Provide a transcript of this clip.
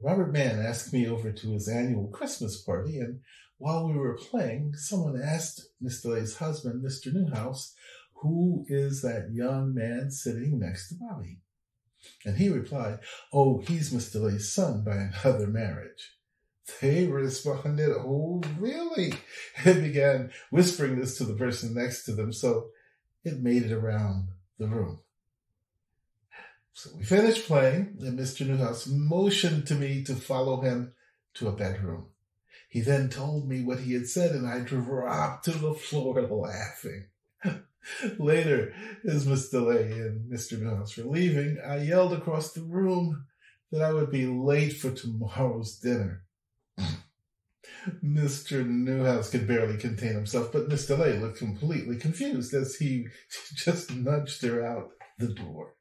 Robert Mann asked me over to his annual Christmas party, and while we were playing, someone asked Miss DeLay's husband, Mr. Newhouse, who is that young man sitting next to Bobby? And he replied, Oh, he's Miss DeLay's son by another marriage. They responded, Oh, really? And began whispering this to the person next to them, so it made it around the room. So we finished playing, and Mr. Newhouse motioned to me to follow him to a bedroom. He then told me what he had said, and I dropped to the floor laughing. Later, as Miss DeLay and Mr. Newhouse were leaving, I yelled across the room that I would be late for tomorrow's dinner. Mr. Newhouse could barely contain himself, but Miss DeLay looked completely confused as he just nudged her out the door.